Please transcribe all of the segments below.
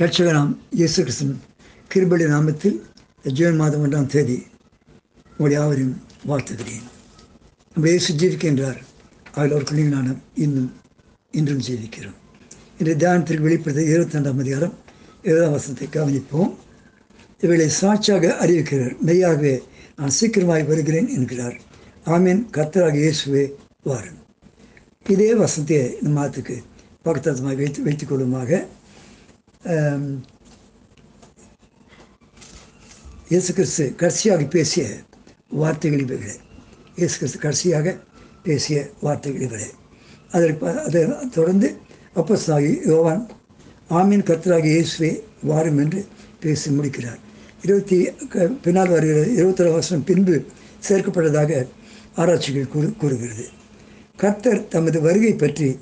லட்சகராம் இயேசு கிருஷ்ணன் கிருபலி நாமத்தில் ஜூன் மாதம் ஒன்றாம் தேதி உங்களை யாவரையும் வாழ்த்துகிறேன். நம்ம இயேசு ஜீவிக்கின்றார். அதில் ஒரு குழந்தை நானும் இன்னும் இன்றும் ஜீவிக்கிறோம். இன்று தியானத்திற்கு வெளிப்படுத்த இருபத்தி ரெண்டாம் அதிகாரம் இருபதாம் வசனத்தை கவனிப்போம். இவர்களை சாட்சியாக அறிவிக்கிறார். மெய்யாகவே நான் சீக்கிரமாய் வருகிறேன் என்கிறார். ஆமீன். கர்த்தராக இயேசுவே வாரும் இதே வசனத்தை இந்த மாதத்துக்கு பக்கத்தமாக வைத்து வைத்துக் கொள்ளுமாக Um, இயேசு கிறிஸ்து கடைசியாக பேசிய வார்த்தைகள் இவைகளே. இயேசு கிறிஸ்து கடைசியாக பேசிய வார்த்தைகள் இவைகளே. அதற்கு அதை தொடர்ந்து அப்போஸ்தலனாகிய யோவான் ஆமீன் கத்தராகி இயேசுவே வாரும் என்று பேசி முடிக்கிறார். இருபத்தி க- பின்னால் வருகிற இருபத்தொரு வருஷம் பின்பு சேர்க்கப்பட்டதாக ஆராய்ச்சிகள் கூறு கூறுகிறது. கர்த்தர் தமது வருகை பற்றி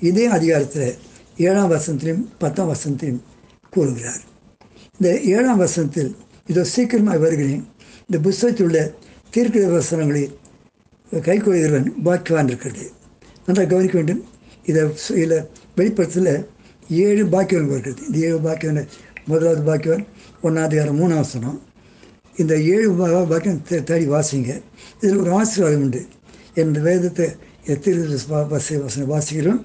இதே அதிகாரத்தில் ஏழாம் வசனத்திலையும் பத்தாம் வசனத்திலும் கூறுகிறார். இந்த ஏழாம் வசனத்தில் இதோ சீக்கிரமாக வருகிறேன். இந்த புஸ்தகத்தில் உள்ள தீர்க்க வசனங்களை கை கொள்கிறவன் பாக்கியவான் இருக்கிறது. நன்றாக கவனிக்க வேண்டும். இதை இதில் வெளிப்படுத்தல ஏழு பாக்கியவன் இருக்கிறது இந்த ஏழு பாக்கியவன் முதலாவது பாக்கியவன் ஒன்றாவது அதிகாரம் மூணாம் வசனம். இந்த ஏழு பாக்கியம் தே- தேடி வாசிங்க. இதில் ஒரு ஆசீர்வாதம் உண்டு. என் வேதத்தை எத்திரு வச வசனம் வாசிக்கிறோம்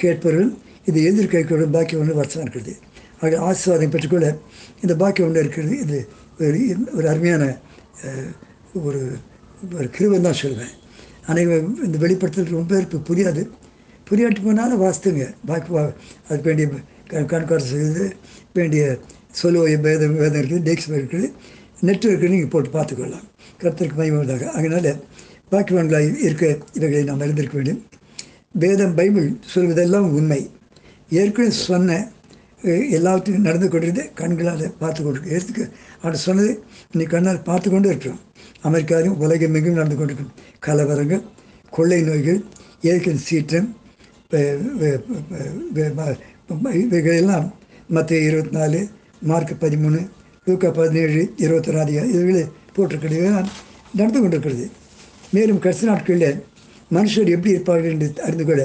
கேட்பவர்கள் இது எதிர் கைக்கொள்ள பாக்கியம் ஒன்று வசனம் இருக்கிறது. ஆக ஆசீர்வாதம் பெற்றுக்கொள்ள இந்த பாக்கியம் ஒன்று இருக்கிறது இது ஒரு ஒரு அருமையான ஒரு ஒரு கிருவம் தான் சொல்வேன் ஆனால் இந்த வெளிப்படுத்துறது ரொம்ப பேருக்கு புரியாது. புரியாட்டு போனாலும் வாசித்துங்க. பாக்கி வா அதுக்கு வேண்டிய க- கண்காட்சி செய்து வேண்டிய சொல்லுவோம் வேதம் வேதம் இருக்குது டேக்ஸ் இருக்குது நெட் இருக்குது நீங்கள் போட்டு பார்த்துக்கொள்ளலாம். கருத்திற்கு மயமாக அதனால் பாக்கியவான்களாக இருக்க இவைகளை நாம் அறிந்திருக்க வேண்டும். வேதம் பைபிள் சொல்வதெல்லாம் உண்மை. ஏற்கனவே சொன்ன எல்லாத்தையும் நடந்து கொண்டிருந்தே கண்களால் பார்த்து கொண்டிருக்கு ஏற்றுக்கு அவர் சொன்னது இன்னைக்கு கண்ணால் பார்த்து கொண்டு இருக்கிறோம். அமெரிக்காவிலும் உலகம் எங்கும் நடந்து கொண்டிருக்கும் கலவரங்கள் கொள்ளை நோய்கள் இயற்கை சீற்றம் இவைகளெல்லாம் மற்ற இருபத்தி நாலு மார்க் பதிமூணு லூக்கா பதினேழு இருபத்தொரு அதிகாரம் இதுகளை போட்டிருக்கிறது நடந்து கொண்டிருக்கிறது. மேலும் கடைசி நாட்களில் மனுஷர் எப்படி இருப்பார்கள் என்று அறிந்து கொள்ள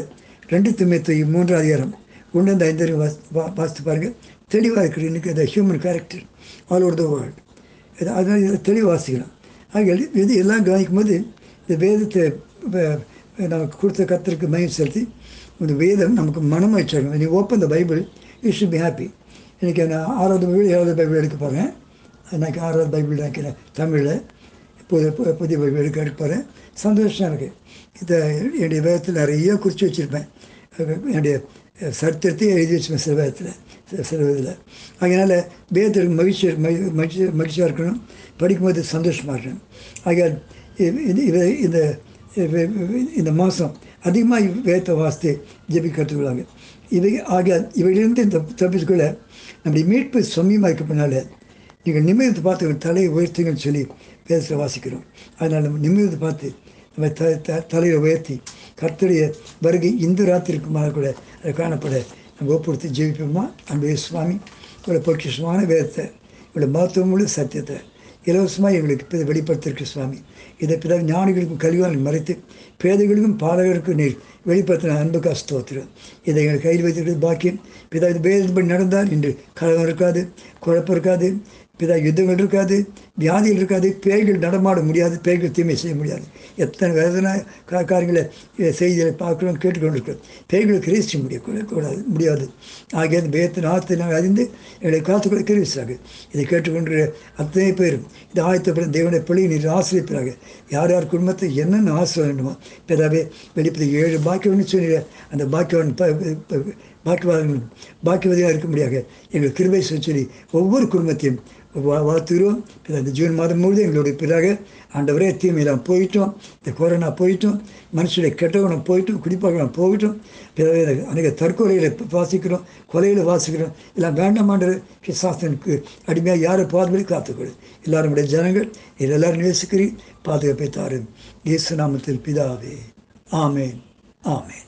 ரெண்டு தும்மியத்தை மூன்று அதிகாரம் ஒன்று அந்த ஐந்து வாசித்து பாருங்கள். தெளிவாக இருக்கிறது. எனக்கு அந்த human character all over the world இது அதனால் இதை தெளிவாக வாசிக்கலாம். ஆக இது எல்லாம் கவனிக்கும் போது இந்த வேதத்தை நமக்கு கொடுத்த கத்திற்கு மயம் செலுத்தி இந்த வேதம் நமக்கு மனம் வச்சிருக்கும் நீ open the Bible you should be happy இன்றைக்கி நான் ஆறாவது பைபிள் ஏழாவது பைபிள் எடுக்க போகிறேன் எனக்கு ஆறாவது பைபிள் நினைக்கிறேன் தமிழில். புது புதிய வீடு எடுக்க போகிறேன் சந்தோஷம் இருக்குது இதை என்னுடைய வேதத்தில் நிறைய குறித்து வச்சுருப்பேன் என்னுடைய சரித்திரத்தையும் எழுதி வச்சுப்பேன் சில வேதத்தில் சில இதில் அதனால் வேதத்துக்கு மகிழ்ச்சி மகிழ்ச்சி மகிழ்ச்சியாக இருக்கணும் படிக்கும்போது சந்தோஷமாக இருக்கணும் ஆக இது இந்த இந்த மாதம் அதிகமாக வேதத்தை வாசித்து ஜெபி கற்றுக்கொள்ளாங்க இவை ஆக இவையிலிருந்து இந்த தப்பித்துக்குள்ள நம்முடைய மீட்பு சமயமாக இருக்க பின்னால் நீங்கள் நிமிர்ந்து பார்த்து தலையை உயர்த்துங்கன்னு சொல்லி வேதத்தில் வாசிக்கிறோம். அதனால் நம்ம நிமிர்ந்து பார்த்து நம்ம த த தலையை உயர்த்தி கர்த்தருடைய வருகை இந்த ராத்திரிக்குமாக கூட அதை காணப்பட. நம்ம ஒப்புடுத்தி ஜெயிப்போமா அன்பே சுவாமி இவ்வளோ பொக்கிஷமான வேதத்தை இவ்வளோ மகத்துவமுள்ள சத்தியத்தை இலவசமாக எங்களுக்கு இப்போ வெளிப்படுத்திருக்கு சுவாமி. இதை பிற ஞானிகளுக்கும் கல்வியாளர்கள் மறைத்து பேதைகளுக்கும் பாலகருக்கும் நீர் வெளிப்படுத்தின அன்பு ஸ்தோத்திரம். இதை எங்கள் கையில் வைத்திருக்கிறது பாக்கியம் பிதா இது வேதப்படி நடந்தால் இன்று கலகம் இருக்காது குழப்பம் இருக்காது பிதா யுத்தங்கள் இருக்காது வியாதிகள் இருக்காது பேய்கள் நடமாட முடியாது பேய்கள் தீமை செய்ய முடியாது. எத்தனை வேதனை காரியங்களை செய்திகளை பார்க்குறோம் கேட்டுக்கொண்டிருக்கிறோம். பேய்களை கிரீசிக்க முடிய கூடாது முடியாது. ஆகிய அந்த வேதத்தின் ஆற்றை நாங்கள் அறிந்து எங்களை காத்துக்கொள்ள கிரீசாக இதை கேட்டுக்கொண்டு அத்தனை பேரும் இந்த ஆயத்தப்படும் தேவனை பிள்ளை நீர் ஆசிரியப்பிறாங்க யார் யார் குடும்பத்தை என்னென்ன ஆசை வேண்டுமோ பிதாவே வெளிப்பது ஏழு பாக்கியவன் சொன்னீங்க அந்த பாக்கியவன் ப- ப- பாக்கியவதியாக இருக்க முடியாது. எங்கள் கிருபை சொல்லி ஒவ்வொரு குடும்பத்தையும் வா- வாழ்த்துகிறோம் இந்த ஜூன் மாதம் முழுவதும் எங்களுடைய பிறகு ஆண்டவரே தீமையெல்லாம் போயிட்டோம். இந்த கொரோனா போயிட்டோம். மனுஷனுடைய கெட்டவனம் போயிட்டோம். குடிப்பகலாம் போயிட்டோம் பிறகு அநேக தற்கொலையில் வாசிக்கிறோம். கொலையில் வாசிக்கிறோம். எல்லாம் வேண்டாமான்ற சாஸ்திரனுக்கு அடிமையாக யாரை பாதுகாப்பு காத்துக்கொடு எல்லாருடைய உடைய ஜனங்கள் இது எல்லாரும் நேசிக்கிறீ பாதுகாப்பை தாரும். இயேசு நாமத்தில் பிதாவே. ஆமேன். ஆமேன்.